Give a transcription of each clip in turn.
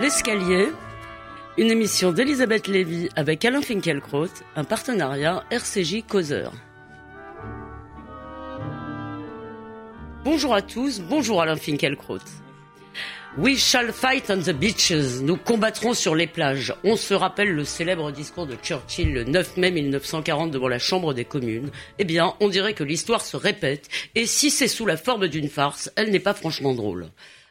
L'escalier, une émission d'Elisabeth Lévy avec Alain Finkielkraut, un partenariat RCJ Causeur. Bonjour à tous, bonjour Alain Finkielkraut. We shall fight on the beaches. Nous combattrons sur les plages. On se rappelle le célèbre discours de Churchill le 9 mai 1940 devant la Chambre des communes. Eh bien, on dirait que l'histoire se répète. Et si c'est sous la forme d'une farce, elle n'est pas franchement drôle.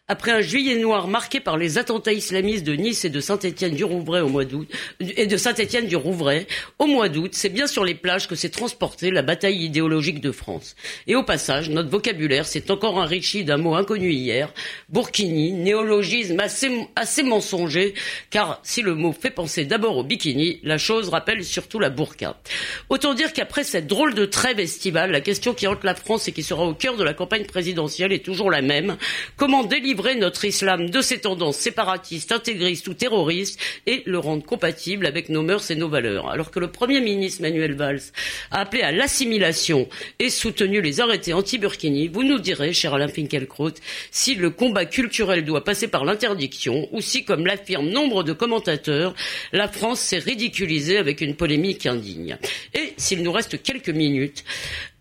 Après un juillet noir marqué par les attentats islamistes de Nice et de Saint-Étienne du Rouvray au mois d'août, et de Saint-Étienne du Rouvray au mois d'août, c'est bien sur les plages que s'est transportée la bataille idéologique de France. Et au passage, notre vocabulaire s'est encore enrichi d'un mot inconnu hier, burkini, néologisme assez, assez mensonger, car si le mot fait penser d'abord au bikini, la chose rappelle surtout la burqa. Autant dire qu'après cette drôle de trêve estivale, la question qui hante la France et qui sera au cœur de la campagne présidentielle est toujours la même. Comment délivrer notre islam de ses tendances séparatistes, intégristes ou terroristes et le rendre compatible avec nos mœurs et nos valeurs. Alors que le Premier ministre Manuel Valls a appelé à l'assimilation et soutenu les arrêtés anti-Burkini, vous nous direz, cher Alain Finkielkraut, si le combat culturel doit passer par l'interdiction ou si, comme l'affirment nombre de commentateurs, la France s'est ridiculisée avec une polémique indigne. Et s'il nous reste quelques minutes,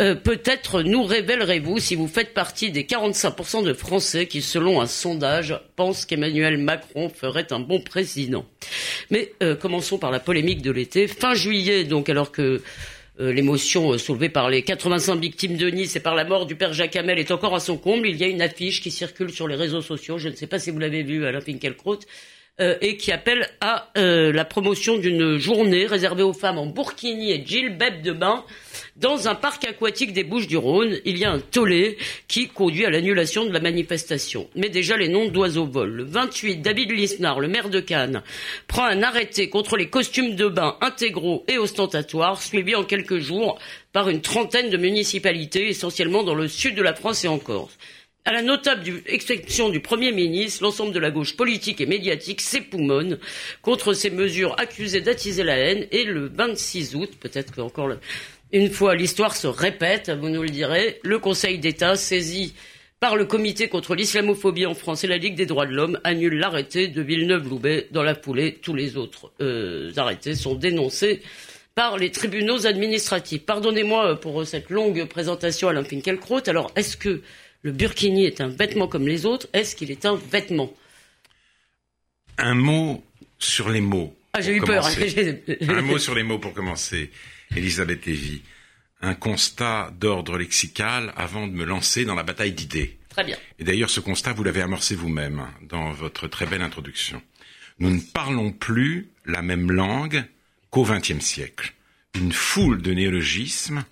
euh, peut-être nous révélerez-vous si vous faites partie des 45% de Français qui, selon un sondage pense qu'Emmanuel Macron ferait un bon président. Mais euh, commençons par la polémique de l'été. Fin juillet, donc, alors que euh, l'émotion euh, soulevée par les 85 victimes de Nice et par la mort du père Jacques Hamel est encore à son comble, il y a une affiche qui circule sur les réseaux sociaux, je ne sais pas si vous l'avez vu, Alain Finkielkraut, et qui appelle à la promotion d'une journée réservée aux femmes en burkini et gilbeb de bain dans un parc aquatique des Bouches-du-Rhône, il y a un tollé qui conduit à l'annulation de la manifestation. Mais déjà, les noms d'oiseaux volent. Le 28, David Lisnard, le maire de Cannes, prend un arrêté contre les costumes de bain intégraux et ostentatoires, suivi en quelques jours par une trentaine de municipalités, essentiellement dans le sud de la France et en Corse. À la notable exception du Premier ministre, l'ensemble de la gauche politique et médiatique s'époumonne contre ces mesures accusées d'attiser la haine et le 26 août, peut-être qu'encore une fois l'histoire se répète, vous nous le direz, le Conseil d'État saisi par le Comité contre l'islamophobie en France et la Ligue des droits de l'homme annule l'arrêté de Villeneuve-Loubet. Dans la foulée, tous les autres euh, arrêtés sont dénoncés par les tribunaux administratifs. Pardonnez-moi pour cette longue présentation, Alain Finkielkraut. Alors, est-ce que le burkini est un vêtement comme les autres Est-ce qu'il est un vêtement? Un mot sur les mots. Ah, j'ai eu peur. un mot sur les mots pour commencer. Elisabeth Lévy, un constat d'ordre lexical avant de me lancer dans la bataille d'idées. Très bien. Et d'ailleurs, ce constat, vous l'avez amorcé vous-même dans votre très belle introduction. Nous ne parlons plus la même langue qu'au XXe siècle. Une foule de néologismes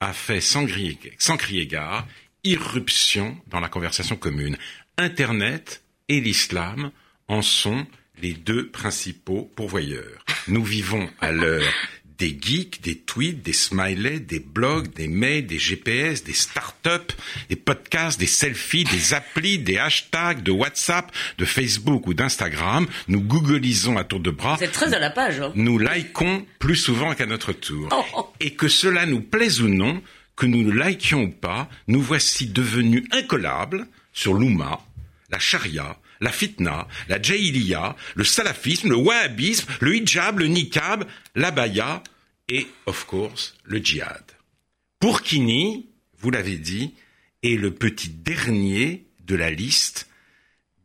a fait sans crier, sans crier gare irruption dans la conversation commune. Internet et l'islam en sont les deux principaux pourvoyeurs. Nous vivons à l'heure des geeks, des tweets, des smileys, des blogs, des mails, des GPS, des startups, des podcasts, des selfies, des applis, des hashtags de WhatsApp, de Facebook ou d'Instagram. Nous googlisons à tour de bras. C'est très à la page. Hein. Nous likons plus souvent qu'à notre tour. Oh. Et que cela nous plaise ou non, que nous le likions pas, nous voici devenus incollables sur l'Ouma, la charia, la fitna, la jahiliya, le salafisme, le wahhabisme, le hijab, le niqab, l'abaya et, of course, le djihad. Pourkini, vous l'avez dit, est le petit dernier de la liste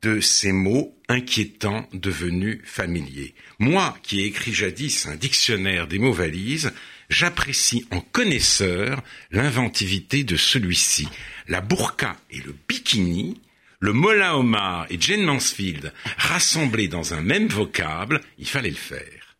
de ces mots inquiétants devenus familiers. Moi, qui ai écrit jadis un dictionnaire des mots valises, j'apprécie en connaisseur l'inventivité de celui-ci. La burqa et le bikini le Mola Omar et Jane Mansfield rassemblés dans un même vocable, il fallait le faire.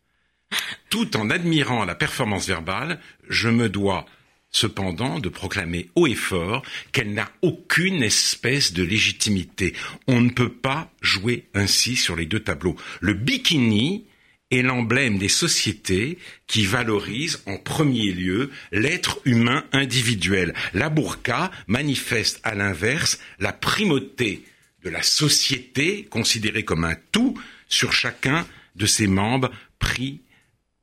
Tout en admirant la performance verbale, je me dois cependant de proclamer haut et fort qu'elle n'a aucune espèce de légitimité. On ne peut pas jouer ainsi sur les deux tableaux. Le bikini est l'emblème des sociétés qui valorisent en premier lieu l'être humain individuel. La burqa manifeste à l'inverse la primauté de la société considérée comme un tout sur chacun de ses membres pris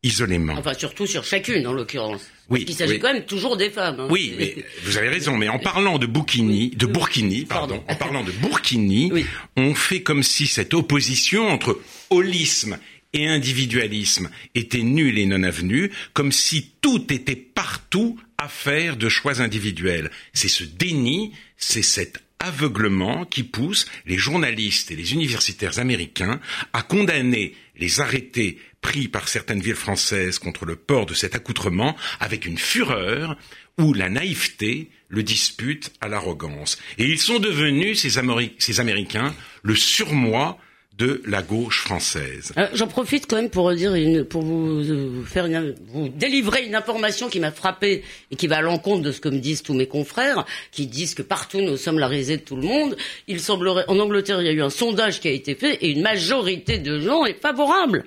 isolément. Enfin, surtout sur chacune, en l'occurrence. Oui, Il s'agit oui. quand même toujours des femmes. hein. Oui, mais vous avez raison. Mais en parlant de Burkini, de Burkini, pardon, Pardon. en parlant de Burkini, Oui. on fait comme si cette opposition entre holisme et individualisme était nulle et non avenue, comme si tout était partout affaire de choix individuels. C'est ce déni, c'est cet aveuglement qui pousse les journalistes et les universitaires américains à condamner les arrêtés pris par certaines villes françaises contre le port de cet accoutrement avec une fureur où la naïveté le dispute à l'arrogance. Et ils sont devenus, ces Américains, le surmoi de la gauche française. Euh, J'en profite quand même pour dire une, pour vous euh, faire une, vous délivrer une information qui m'a frappé et qui va à l'encontre de ce que me disent tous mes confrères, qui disent que partout nous sommes la risée de tout le monde. Il semblerait, en Angleterre, il y a eu un sondage qui a été fait et une majorité de gens est favorable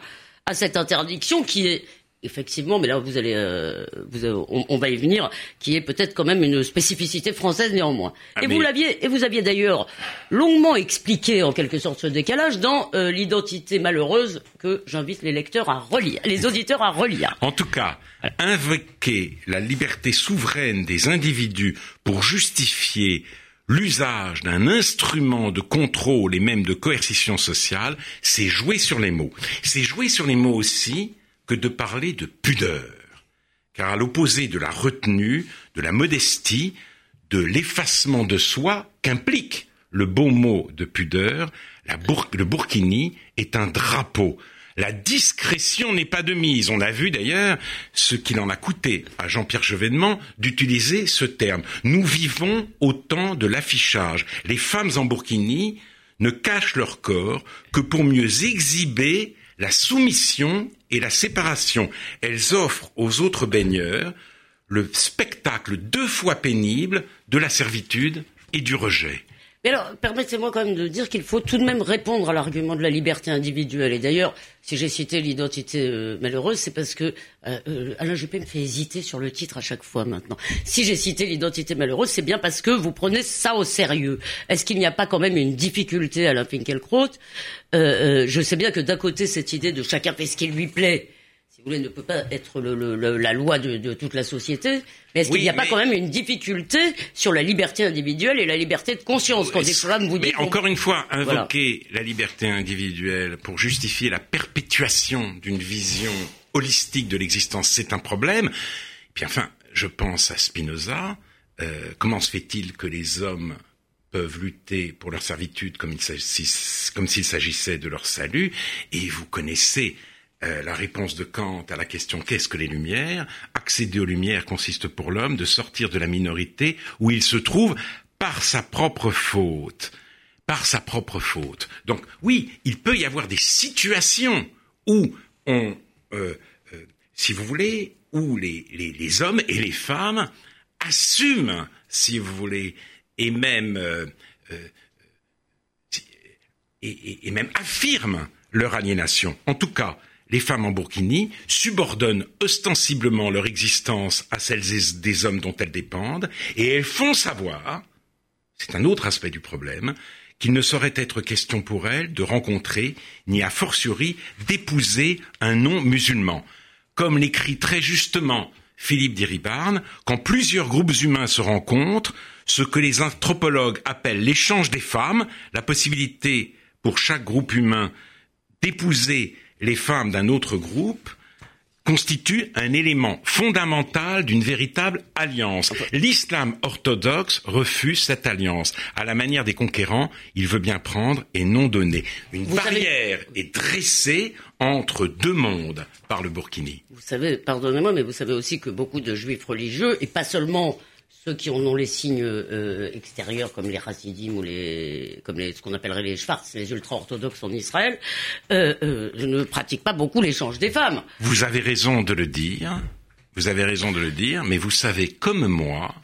à cette interdiction qui est effectivement, mais là vous allez, euh, vous, euh, on, on va y venir, qui est peut-être quand même une spécificité française néanmoins. Ah, et mais- vous l'aviez, et vous aviez d'ailleurs longuement expliqué en quelque sorte ce décalage dans euh, l'identité malheureuse que j'invite les lecteurs à relire, les auditeurs à relire. En tout cas, invoquer la liberté souveraine des individus pour justifier l'usage d'un instrument de contrôle et même de coercition sociale, c'est jouer sur les mots. C'est jouer sur les mots aussi que de parler de pudeur. Car à l'opposé de la retenue, de la modestie, de l'effacement de soi qu'implique le beau mot de pudeur, la le burkini est un drapeau. La discrétion n'est pas de mise. On a vu d'ailleurs ce qu'il en a coûté à Jean-Pierre Chevènement d'utiliser ce terme. Nous vivons au temps de l'affichage. Les femmes en burkini ne cachent leur corps que pour mieux exhiber la soumission et la séparation. Elles offrent aux autres baigneurs le spectacle deux fois pénible de la servitude et du rejet. Mais alors, permettez-moi quand même de dire qu'il faut tout de même répondre à l'argument de la liberté individuelle. Et d'ailleurs, si j'ai cité l'identité euh, malheureuse, c'est parce que euh, euh, Alain Juppé me fait hésiter sur le titre à chaque fois maintenant. Si j'ai cité l'identité malheureuse, c'est bien parce que vous prenez ça au sérieux. Est-ce qu'il n'y a pas quand même une difficulté, Alain Finkielkraut? Euh, Je sais bien que d'un côté, cette idée de chacun fait ce qui lui plaît, si vous voulez, ne peut pas être le- le- le- la loi de, de toute la société. Mais est-ce Oui, qu'il n'y a pas quand même une difficulté sur la liberté individuelle et la liberté de conscience quand des femmes vous Mais encore une fois, Voilà. invoquer la liberté individuelle pour justifier la perpétuation d'une vision holistique de l'existence, c'est un problème. Puis enfin, je pense à Spinoza. Euh, comment se fait-il que les hommes peuvent lutter pour leur servitude comme s'il s'agissait de leur salut? Et vous connaissez euh, la réponse de Kant à la question qu'est-ce que les lumières Accéder aux lumières consiste pour l'homme de sortir de la minorité où il se trouve par sa propre faute. Par sa propre faute. Donc oui, il peut y avoir des situations où on, euh, euh, si vous voulez, où les, hommes et les femmes assument, si vous voulez, et même et même affirment leur aliénation. En tout cas, les femmes en Burkini subordonnent ostensiblement leur existence à celles des- hommes dont elles dépendent, et elles font savoir, c'est un autre aspect du problème, qu'il ne saurait être question pour elles de rencontrer, ni a fortiori d'épouser un non-musulman. Comme l'écrit très justement Philippe Diribarne, quand plusieurs groupes humains se rencontrent, ce que les anthropologues appellent l'échange des femmes, la possibilité pour chaque groupe humain d'épouser les femmes d'un autre groupe, constitue un élément fondamental d'une véritable alliance. L'islam orthodoxe refuse cette alliance. À la manière des conquérants, il veut bien prendre et non donner. Une Vous savez- barrière est dressée entre deux mondes par le Burkini. Vous savez, pardonnez-moi, mais vous savez aussi que beaucoup de juifs religieux, et pas seulement ceux qui en ont les signes euh, extérieurs comme les Hasidim ou les, comme ce qu'on appellerait les Schwarz, les ultra-orthodoxes en Israël, euh, euh, ne pratiquent pas beaucoup l'échange des femmes. Vous avez raison de le dire, vous avez raison de le dire, mais vous savez comme moi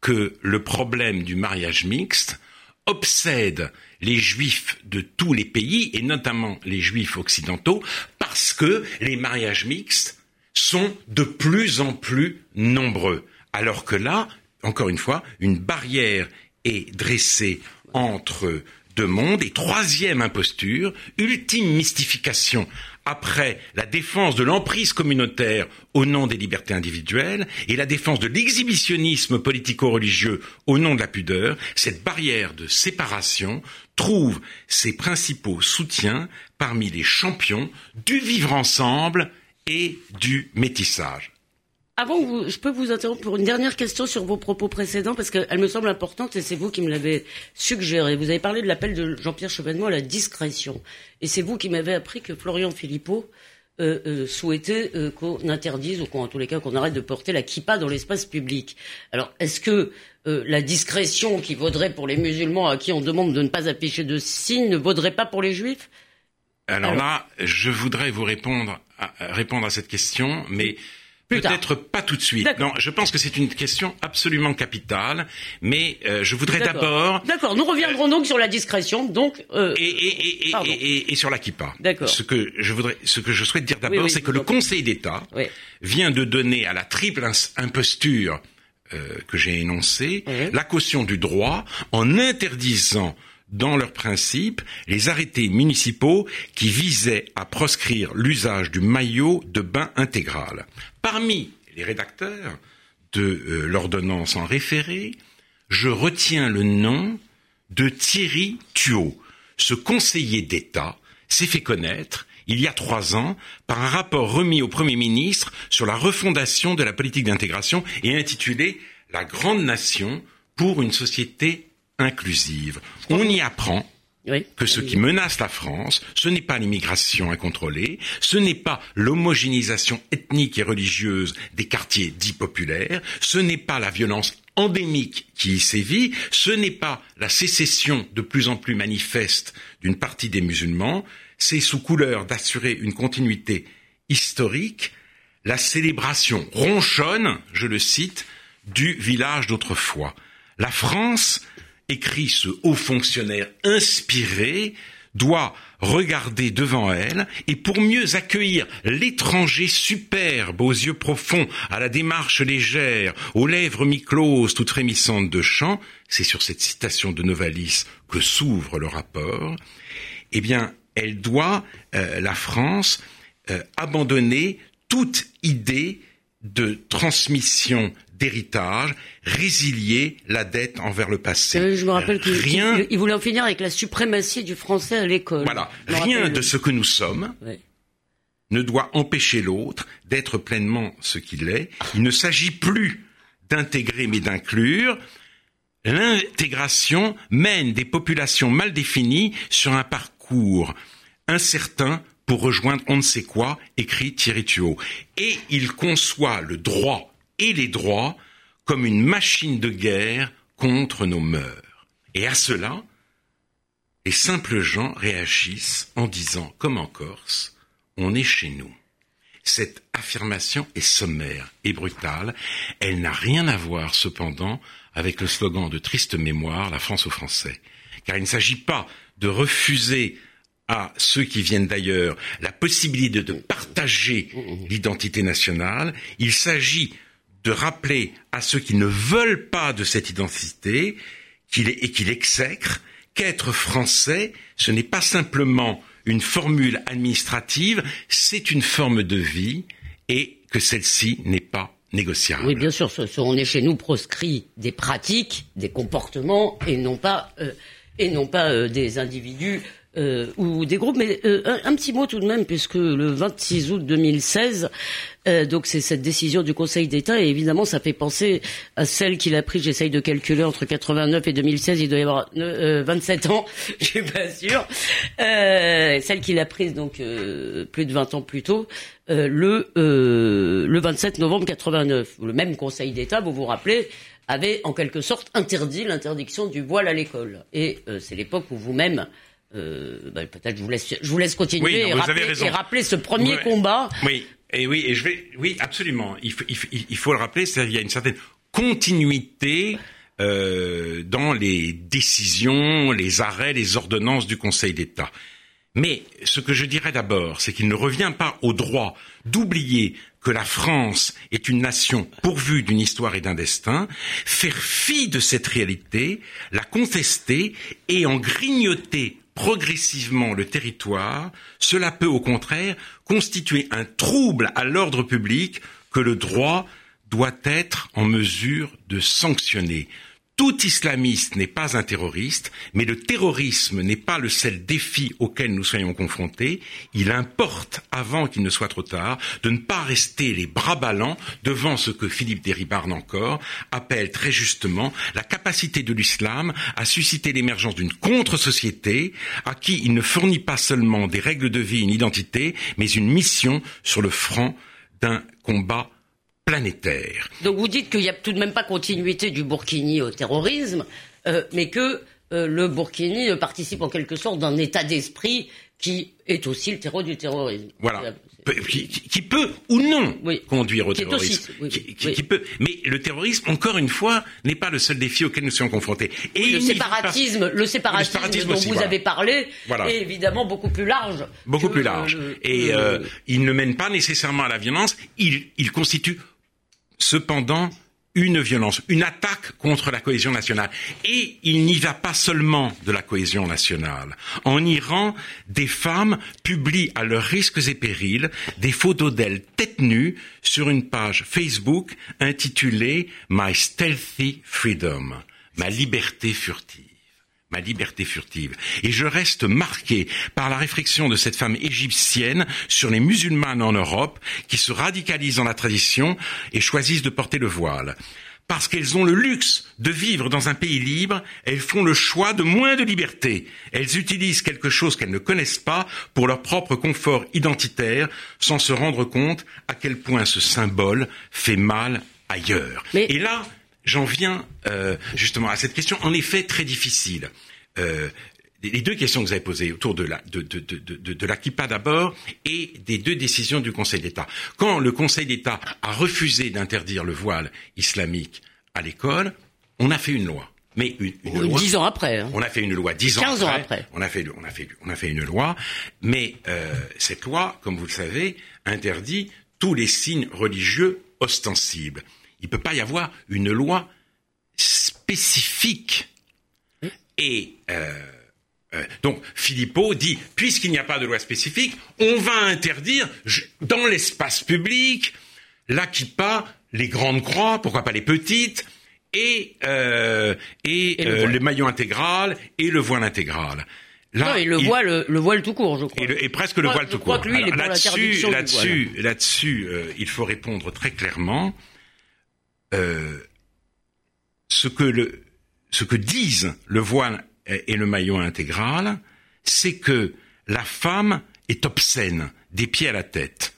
que le problème du mariage mixte obsède les juifs de tous les pays, et notamment les juifs occidentaux, parce que les mariages mixtes sont de plus en plus nombreux. Alors que là, encore une fois, une barrière est dressée entre deux mondes. Et troisième imposture, ultime mystification après la défense de l'emprise communautaire au nom des libertés individuelles et la défense de l'exhibitionnisme politico-religieux au nom de la pudeur, cette barrière de séparation trouve ses principaux soutiens parmi les champions du vivre ensemble et du métissage. Avant, je peux vous interrompre pour une dernière question sur vos propos précédents, parce qu'elle me semble importante et c'est vous qui me l'avez suggéré. Vous avez parlé de l'appel de Jean-Pierre Chevènement à la discrétion. Et c'est vous qui m'avez appris que Florian Philippot euh, euh, souhaitait euh, qu'on interdise, ou qu'en tous les cas qu'on arrête de porter la kippa dans l'espace public. Alors, est-ce que la discrétion qui vaudrait pour les musulmans à qui on demande de ne pas afficher de signes ne vaudrait pas pour les juifs? Alors, là, je voudrais vous répondre à, répondre à cette question, mais Peut-être pas tout de suite. Non, je pense que c'est une question absolument capitale, mais euh, je voudrais d'abord. D'accord, nous reviendrons donc sur la discrétion, donc. Euh... Et, et, et, et, sur la kippa. D'accord. Ce que je voudrais, ce que je souhaite dire d'abord, c'est que le Conseil d'État vient de donner à la triple imposture euh, que j'ai énoncée la caution du droit en interdisant dans leurs principes les arrêtés municipaux qui visaient à proscrire l'usage du maillot de bain intégral. Parmi les rédacteurs de euh, l'ordonnance en référé, je retiens le nom de Thierry Thuot. Ce conseiller d'État s'est fait connaître il y a trois ans par un rapport remis au Premier ministre sur la refondation de la politique d'intégration et intitulé La grande nation pour une société inclusive. On y apprend que ce qui menace la France, ce n'est pas l'immigration incontrôlée, ce n'est pas l'homogénéisation ethnique et religieuse des quartiers dits populaires, ce n'est pas la violence endémique qui y sévit, ce n'est pas la sécession de plus en plus manifeste d'une partie des musulmans, c'est sous couleur d'assurer une continuité historique, la célébration ronchonne, je le cite, du village d'autrefois. La France écrit ce haut fonctionnaire inspiré, doit regarder devant elle et pour mieux accueillir l'étranger superbe aux yeux profonds, à la démarche légère, aux lèvres mi-closes toutes frémissantes de chant, c'est sur cette citation de Novalis que s'ouvre le rapport, eh bien, elle doit, euh, la France, euh, abandonner toute idée de transmission d'héritage, résilier la dette envers le passé. Euh, je me rappelle qu'il rien... il voulait en finir avec la suprématie du français à l'école. Voilà, rien de ce que nous sommes ne doit empêcher l'autre d'être pleinement ce qu'il est. Il ne s'agit plus d'intégrer mais d'inclure. L'intégration mène des populations mal définies sur un parcours incertain pour rejoindre on ne sait quoi, écrit Thierry Thuot. Et il conçoit le droit et les droits comme une machine de guerre contre nos mœurs. Et à cela, les simples gens réagissent en disant, comme en Corse, on est chez nous. Cette affirmation est sommaire et brutale. Elle n'a rien à voir cependant avec le slogan de triste mémoire, la France aux Français. Car il ne s'agit pas de refuser à ceux qui viennent d'ailleurs la possibilité de partager l'identité nationale. Il s'agit de rappeler à ceux qui ne veulent pas de cette identité qu'il et qui l'exècrent qu'être français, ce n'est pas simplement une formule administrative, c'est une forme de vie et que celle-ci n'est pas négociable. Oui, bien sûr, on est chez nous proscrit des pratiques, des comportements et non pas, euh, et non pas euh, des individus euh, ou des groupes. Mais euh, un, petit mot tout de même, puisque le 26 août 2016, euh, donc c'est cette décision du Conseil d'État, et évidemment ça fait penser à celle qu'il a prise, j'essaye de calculer, entre 89 et 2016, il doit y avoir 27 ans, je suis pas sûr, celle qu'il a prise donc plus de 20 ans plus tôt, le, le 27 novembre 89. Le même Conseil d'État, vous vous rappelez, avait en quelque sorte interdit l'interdiction du voile à l'école. Et c'est l'époque où vous-même euh, bah, peut-être je vous laisse, je vous laisse continuer et, rappeler, ce premier combat. Oui, et oui, et je vais, oui, absolument. Il faut, il faut, le rappeler, c'est il y a une certaine continuité euh, dans les décisions, les arrêts, les ordonnances du Conseil d'État. Mais ce que je dirais d'abord, c'est qu'il ne revient pas au droit d'oublier que la France est une nation pourvue d'une histoire et d'un destin, faire fi de cette réalité, la contester et en grignoter progressivement le territoire, cela peut au contraire constituer un trouble à l'ordre public que le droit doit être en mesure de sanctionner. Tout islamiste n'est pas un terroriste, mais le terrorisme n'est pas le seul défi auquel nous soyons confrontés. Il importe, avant qu'il ne soit trop tard, de ne pas rester les bras ballants devant ce que Philippe Deribarne encore appelle très justement la capacité de l'islam à susciter l'émergence d'une contre-société à qui il ne fournit pas seulement des règles de vie, une identité, mais une mission sur le front d'un combat planétaire. Donc vous dites qu'il n'y a tout de même pas continuité du Burkini au terrorisme, euh, mais que euh, le Burkini euh, participe en quelque sorte d'un état d'esprit qui est aussi le terreau du terrorisme. Voilà. Qui, peut ou non conduire au terrorisme. qui, peut. Mais le terrorisme, encore une fois, n'est pas le seul défi auquel nous sommes confrontés. Et le, séparatisme, le, séparatisme, dont vous avez parlé est évidemment beaucoup plus large. Beaucoup plus large. Et il ne mène pas nécessairement à la violence. Il, il constitue cependant une violence, une attaque contre la cohésion nationale. Et il n'y va pas seulement de la cohésion nationale. En Iran, des femmes publient à leurs risques et périls des photos d'elles tête nues sur une page Facebook intitulée My Stealthy Freedom, ma liberté furtive ma liberté furtive. Et je reste marqué par la réflexion de cette femme égyptienne sur les musulmanes en Europe qui se radicalisent dans la tradition et choisissent de porter le voile. Parce qu'elles ont le luxe de vivre dans un pays libre, elles font le choix de moins de liberté. Elles utilisent quelque chose qu'elles ne connaissent pas pour leur propre confort identitaire, sans se rendre compte à quel point ce symbole fait mal ailleurs. Et là, j'en viens euh, justement à cette question, en effet très difficile. Euh, les deux questions que vous avez posées autour de la, de, de, de, de la Kippa d'abord et des deux décisions du Conseil d'État. Quand le Conseil d'État a refusé d'interdire le voile islamique à l'école, on a fait une loi. Mais une, loi, dix ans après. Hein. On a fait une loi dix ans, après, ans après. On a fait, on a fait, on a fait une loi, mais euh, cette loi, comme vous le savez, interdit tous les signes religieux ostensibles. Il ne peut pas y avoir une loi spécifique. Et euh, euh, donc Philippot dit, puisqu'il n'y a pas de loi spécifique, on va interdire dans l'espace public la les grandes croix, pourquoi pas les petites, et, euh, et, le, le, maillot intégral et le voile intégral. Là, et le voile, le voile tout court, je crois. Et, presque le voile tout court. Là-dessus, là-dessus, là-dessus, il faut répondre très clairement. Euh, ce que le, ce que disent le voile et le maillot intégral, c'est que la femme est obscène, des pieds à la tête.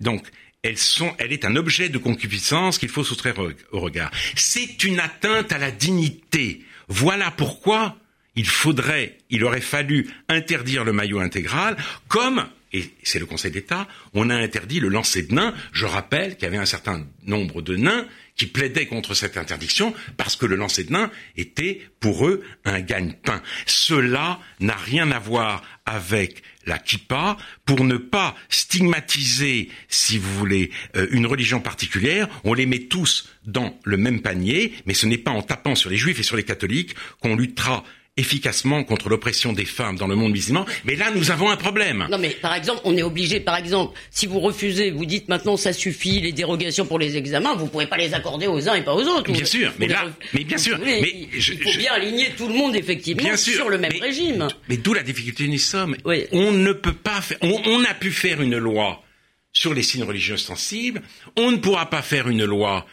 donc, elle est un objet de concupiscence qu'il faut soustraire au regard. C'est une atteinte à la dignité. Voilà pourquoi il faudrait, il aurait fallu interdire le maillot intégral, comme et c'est le Conseil d'État, on a interdit le lancer de nains. Je rappelle qu'il y avait un certain nombre de nains qui plaidaient contre cette interdiction parce que le lancer de nains était pour eux un gagne-pain. Cela n'a rien à voir avec la kippa pour ne pas stigmatiser, si vous voulez, euh, une religion particulière. On les met tous dans le même panier, mais ce n'est pas en tapant sur les juifs et sur les catholiques qu'on luttera efficacement contre l'oppression des femmes dans le monde musulman, mais là nous avons un problème. Non mais par exemple, on est obligé, par exemple, si vous refusez, vous dites maintenant ça suffit, les dérogations pour les examens, vous ne pourrez pas les accorder aux uns et pas aux autres. Bien sûr, mais là, mais bien sûr, mais il faut bien aligner tout le monde effectivement sur le même régime. Mais d'où la difficulté nous sommes. On ne peut pas faire, on a pu faire une loi sur les signes religieux sensibles, on ne pourra pas faire une loi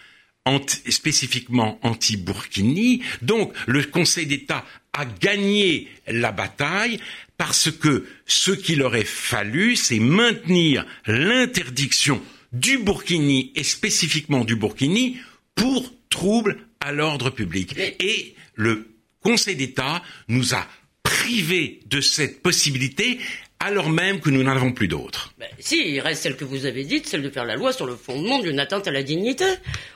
spécifiquement anti-Burkini. Donc le Conseil d'État a gagné la bataille parce que ce qu'il aurait fallu, c'est maintenir l'interdiction du Burkini et spécifiquement du Burkini pour trouble à l'ordre public. Et le Conseil d'État nous a privés de cette possibilité alors même que nous n'en avons plus d'autres. Ben, si, il reste celle que vous avez dite, celle de faire la loi sur le fondement d'une atteinte à la dignité.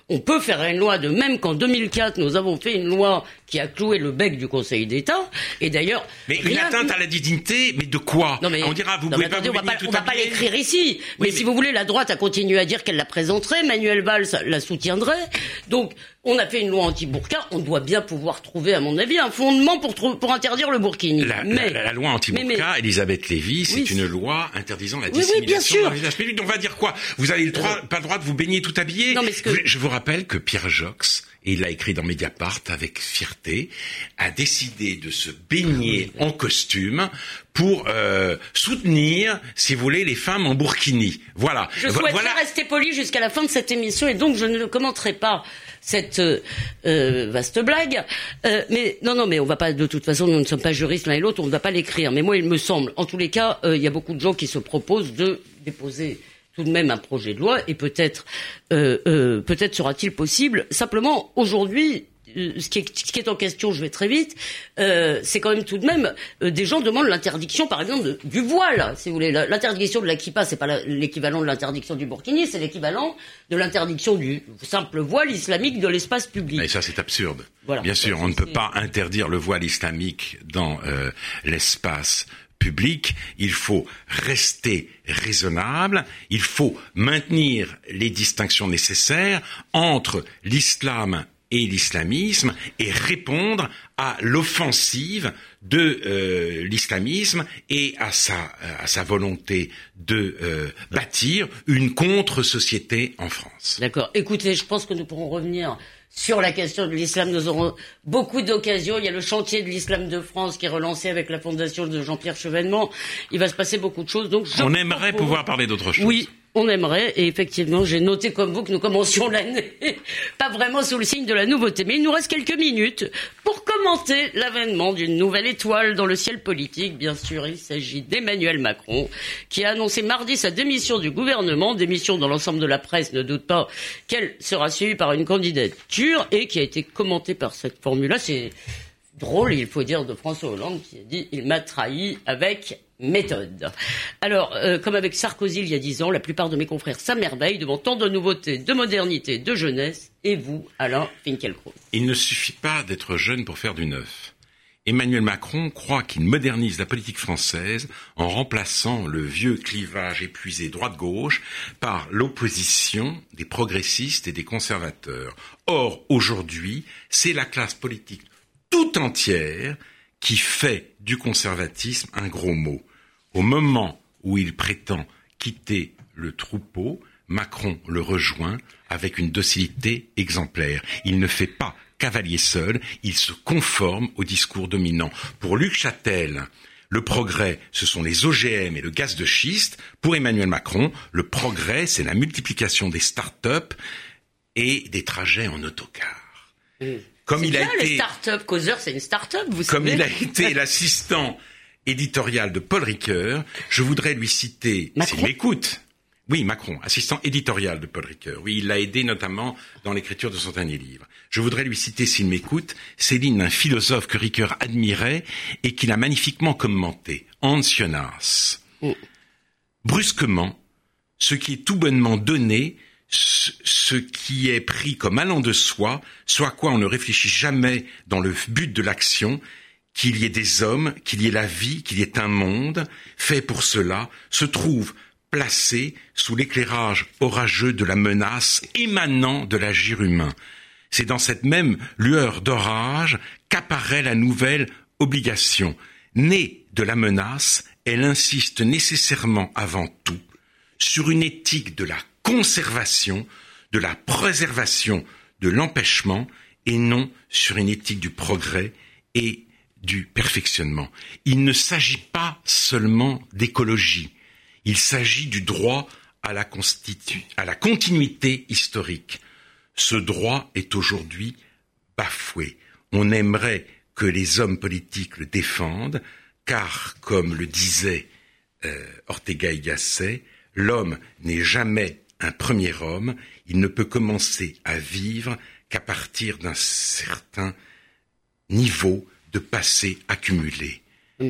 On peut faire une loi de même qu'en 2004, nous avons fait une loi qui a cloué le bec du Conseil d'État. Et d'ailleurs... Mais une atteinte à la dignité, mais de quoi? Non, mais, On dira, vous pouvez pas On va pas, va pas l'écrire ici. mais, si vous voulez, la droite a continué à dire qu'elle la présenterait, Manuel Valls la soutiendrait. Donc, on a fait une loi anti-burqa, on doit bien pouvoir trouver, à mon avis, un fondement pour, pour interdire le burkini. La, mais, la, loi anti-burqa, Elisabeth Lévy, c'est une loi interdisant la dissémination dans village public. On va dire quoi? Vous avez le droit, pas le droit de vous baigner tout habillé non, mais que... Je vous rappelle que Pierre Jox, et il l'a écrit dans Mediapart avec fierté, a décidé de se baigner en costume pour euh, soutenir, si vous voulez, les femmes en burkini. Voilà. Je souhaiterais voilà. rester poli jusqu'à la fin de cette émission et donc je ne commenterai pas cette euh, euh, vaste blague. Euh, mais non, non, mais on va pas. De toute façon, nous ne sommes pas juristes l'un et l'autre, on ne va pas l'écrire. Mais moi, il me semble, en tous les cas, il y a beaucoup de gens qui se proposent de déposer tout de même un projet de loi et peut-être peut-être sera-t-il possible. Simplement, aujourd'hui, euh, ce qui, est, en question, je vais très vite, euh, c'est quand même tout de même euh, des gens demandent l'interdiction, par exemple, du voile, si vous voulez. L'interdiction de la kippa, c'est pas l'équivalent de l'interdiction du burkini, c'est l'équivalent de l'interdiction du simple voile islamique de l'espace public. Et ça, c'est absurde. Bien sûr, on ne peut pas interdire le voile islamique dans l'espace public, il faut rester raisonnable, il faut maintenir les distinctions nécessaires entre l'islam et l'islamisme et répondre à l'offensive de euh, l'islamisme et à sa, à sa volonté de euh, bâtir une contre-société en France. D'accord. Écoutez, je pense que nous pourrons revenir sur la question de l'islam. Nous aurons beaucoup d'occasions. Il y a le chantier de l'islam de France qui est relancé avec la fondation de Jean-Pierre Chevènement. Il va se passer beaucoup de choses. Donc, On aimerait pouvoir parler d'autre chose. Oui, on aimerait, et effectivement, j'ai noté comme vous que nous commencions l'année, pas vraiment sous le signe de la nouveauté, mais il nous reste quelques minutes pour commenter l'avènement d'une nouvelle étoile dans le ciel politique. Bien sûr, il s'agit d'Emmanuel Macron, qui a annoncé mardi sa démission du gouvernement, démission dont l'ensemble de la presse ne doute pas qu'elle sera suivie par une candidature, et qui a été commentée par cette formule-là. C'est drôle, il faut dire, de François Hollande, qui a dit « il m'a trahi avec méthode. Alors, euh, comme avec Sarkozy il y a dix ans, la plupart de mes confrères s'amerveillent devant tant de nouveautés, de modernité, de jeunesse. Et vous, Alain Finkielkraut? Il ne suffit pas d'être jeune pour faire du neuf. Emmanuel Macron croit qu'il modernise la politique française en remplaçant le vieux clivage épuisé droite-gauche par l'opposition des progressistes et des conservateurs. Or, aujourd'hui, c'est la classe politique tout entière qui fait du conservatisme un gros mot. Au moment où il prétend quitter le troupeau, Macron le rejoint avec une docilité exemplaire. Il ne fait pas cavalier seul, il se conforme au discours dominant. Pour Luc Châtel, le progrès, ce sont les OGM et le gaz de schiste. Pour Emmanuel Macron, le progrès, c'est la multiplication des start-up et des trajets en autocar. Comme il a été, les start-up, Causeur, c'est une start-up, vous Comme il a été l'assistant éditorial de Paul Ricoeur, je voudrais lui citer, s'il m'écoute, oui, Macron, assistant éditorial de Paul Ricoeur. Oui, il l'a aidé notamment dans l'écriture de son dernier livre. Je voudrais lui citer, s'il m'écoute, Céline, d'un philosophe que Ricoeur admirait et qu'il a magnifiquement commenté, Hans Jonas. Mm. Brusquement, ce qui est tout bonnement donné ce qui est pris comme allant de soi, soit quoi on ne réfléchit jamais dans le but de l'action, qu'il y ait des hommes, qu'il y ait la vie, qu'il y ait un monde, fait pour cela, se trouve placé sous l'éclairage orageux de la menace émanant de l'agir humain. C'est dans cette même lueur d'orage qu'apparaît la nouvelle obligation. Née de la menace, elle insiste nécessairement avant tout sur une éthique de la conservation, de la préservation, de l'empêchement, et non sur une éthique du progrès et du perfectionnement. Il ne s'agit pas seulement d'écologie, il s'agit du droit à la, à la continuité historique. Ce droit est aujourd'hui bafoué. On aimerait que les hommes politiques le défendent, car, comme le disait euh, Ortega y l'homme n'est jamais un premier homme, il ne peut commencer à vivre qu'à partir d'un certain niveau de passé accumulé.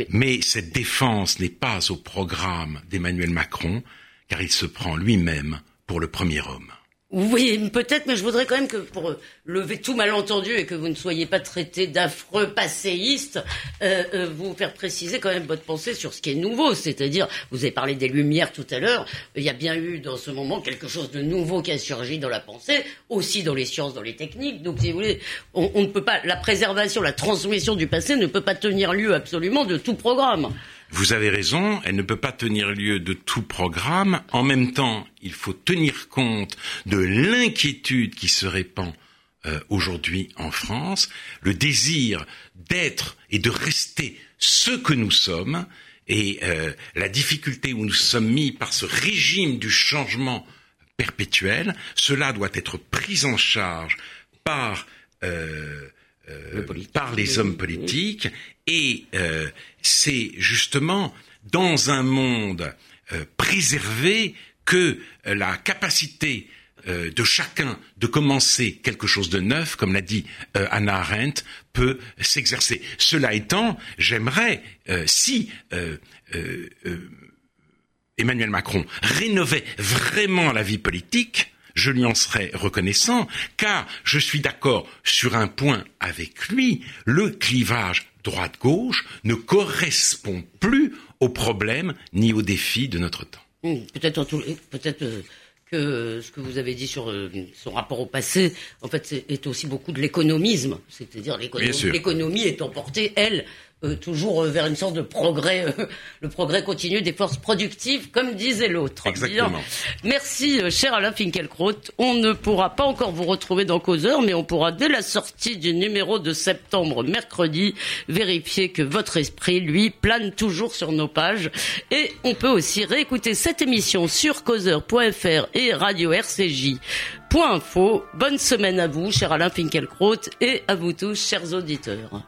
Mais... cette défense n'est pas au programme d'Emmanuel Macron, car il se prend lui-même pour le premier homme. Oui, peut-être, mais je voudrais quand même que pour euh, lever tout malentendu et que vous ne soyez pas traité d'affreux passéiste, euh, euh, vous faire préciser quand même votre pensée sur ce qui est nouveau. C'est-à-dire, vous avez parlé des lumières tout à l'heure, il y a bien eu dans ce moment quelque chose de nouveau qui a surgi dans la pensée, aussi dans les sciences, dans les techniques. Donc, si vous voulez, on, on ne peut pas, la préservation, la transmission du passé ne peut pas tenir lieu absolument de tout programme. Vous avez raison, elle ne peut pas tenir lieu de tout programme. En même temps, il faut tenir compte de l'inquiétude qui se répand euh, aujourd'hui en France, le désir d'être et de rester ce que nous sommes, et euh, la difficulté où nous sommes mis par ce régime du changement perpétuel, cela doit être pris en charge par euh, euh, par les hommes politiques et euh, c'est justement dans un monde euh, préservé que la capacité de chacun de commencer quelque chose de neuf, comme l'a dit Anna Arendt, peut s'exercer. Cela étant, j'aimerais, si Emmanuel Macron rénovait vraiment la vie politique, je lui en serais reconnaissant, car je suis d'accord sur un point avec lui, le clivage droite-gauche ne correspond plus aux problèmes ni aux défis de notre temps. Hmm, peut-être peut-être euh, que ce que vous avez dit sur euh, son rapport au passé, en fait, est aussi beaucoup de l'économisme. C'est-à-dire l'économie est emportée, elle, euh, toujours euh, vers une sorte de progrès, euh, le progrès continu des forces productives, comme disait l'autre. Exactement. Merci, cher Alain Finkielkraut. On ne pourra pas encore vous retrouver dans Causeur, mais on pourra, dès la sortie du numéro de septembre, mercredi, vérifier que votre esprit, lui, plane toujours sur nos pages. Et on peut aussi réécouter cette émission sur causeur.fr et radio RCJ. Point info. Bonne semaine à vous, cher Alain Finkielkraut, et à vous tous, chers auditeurs.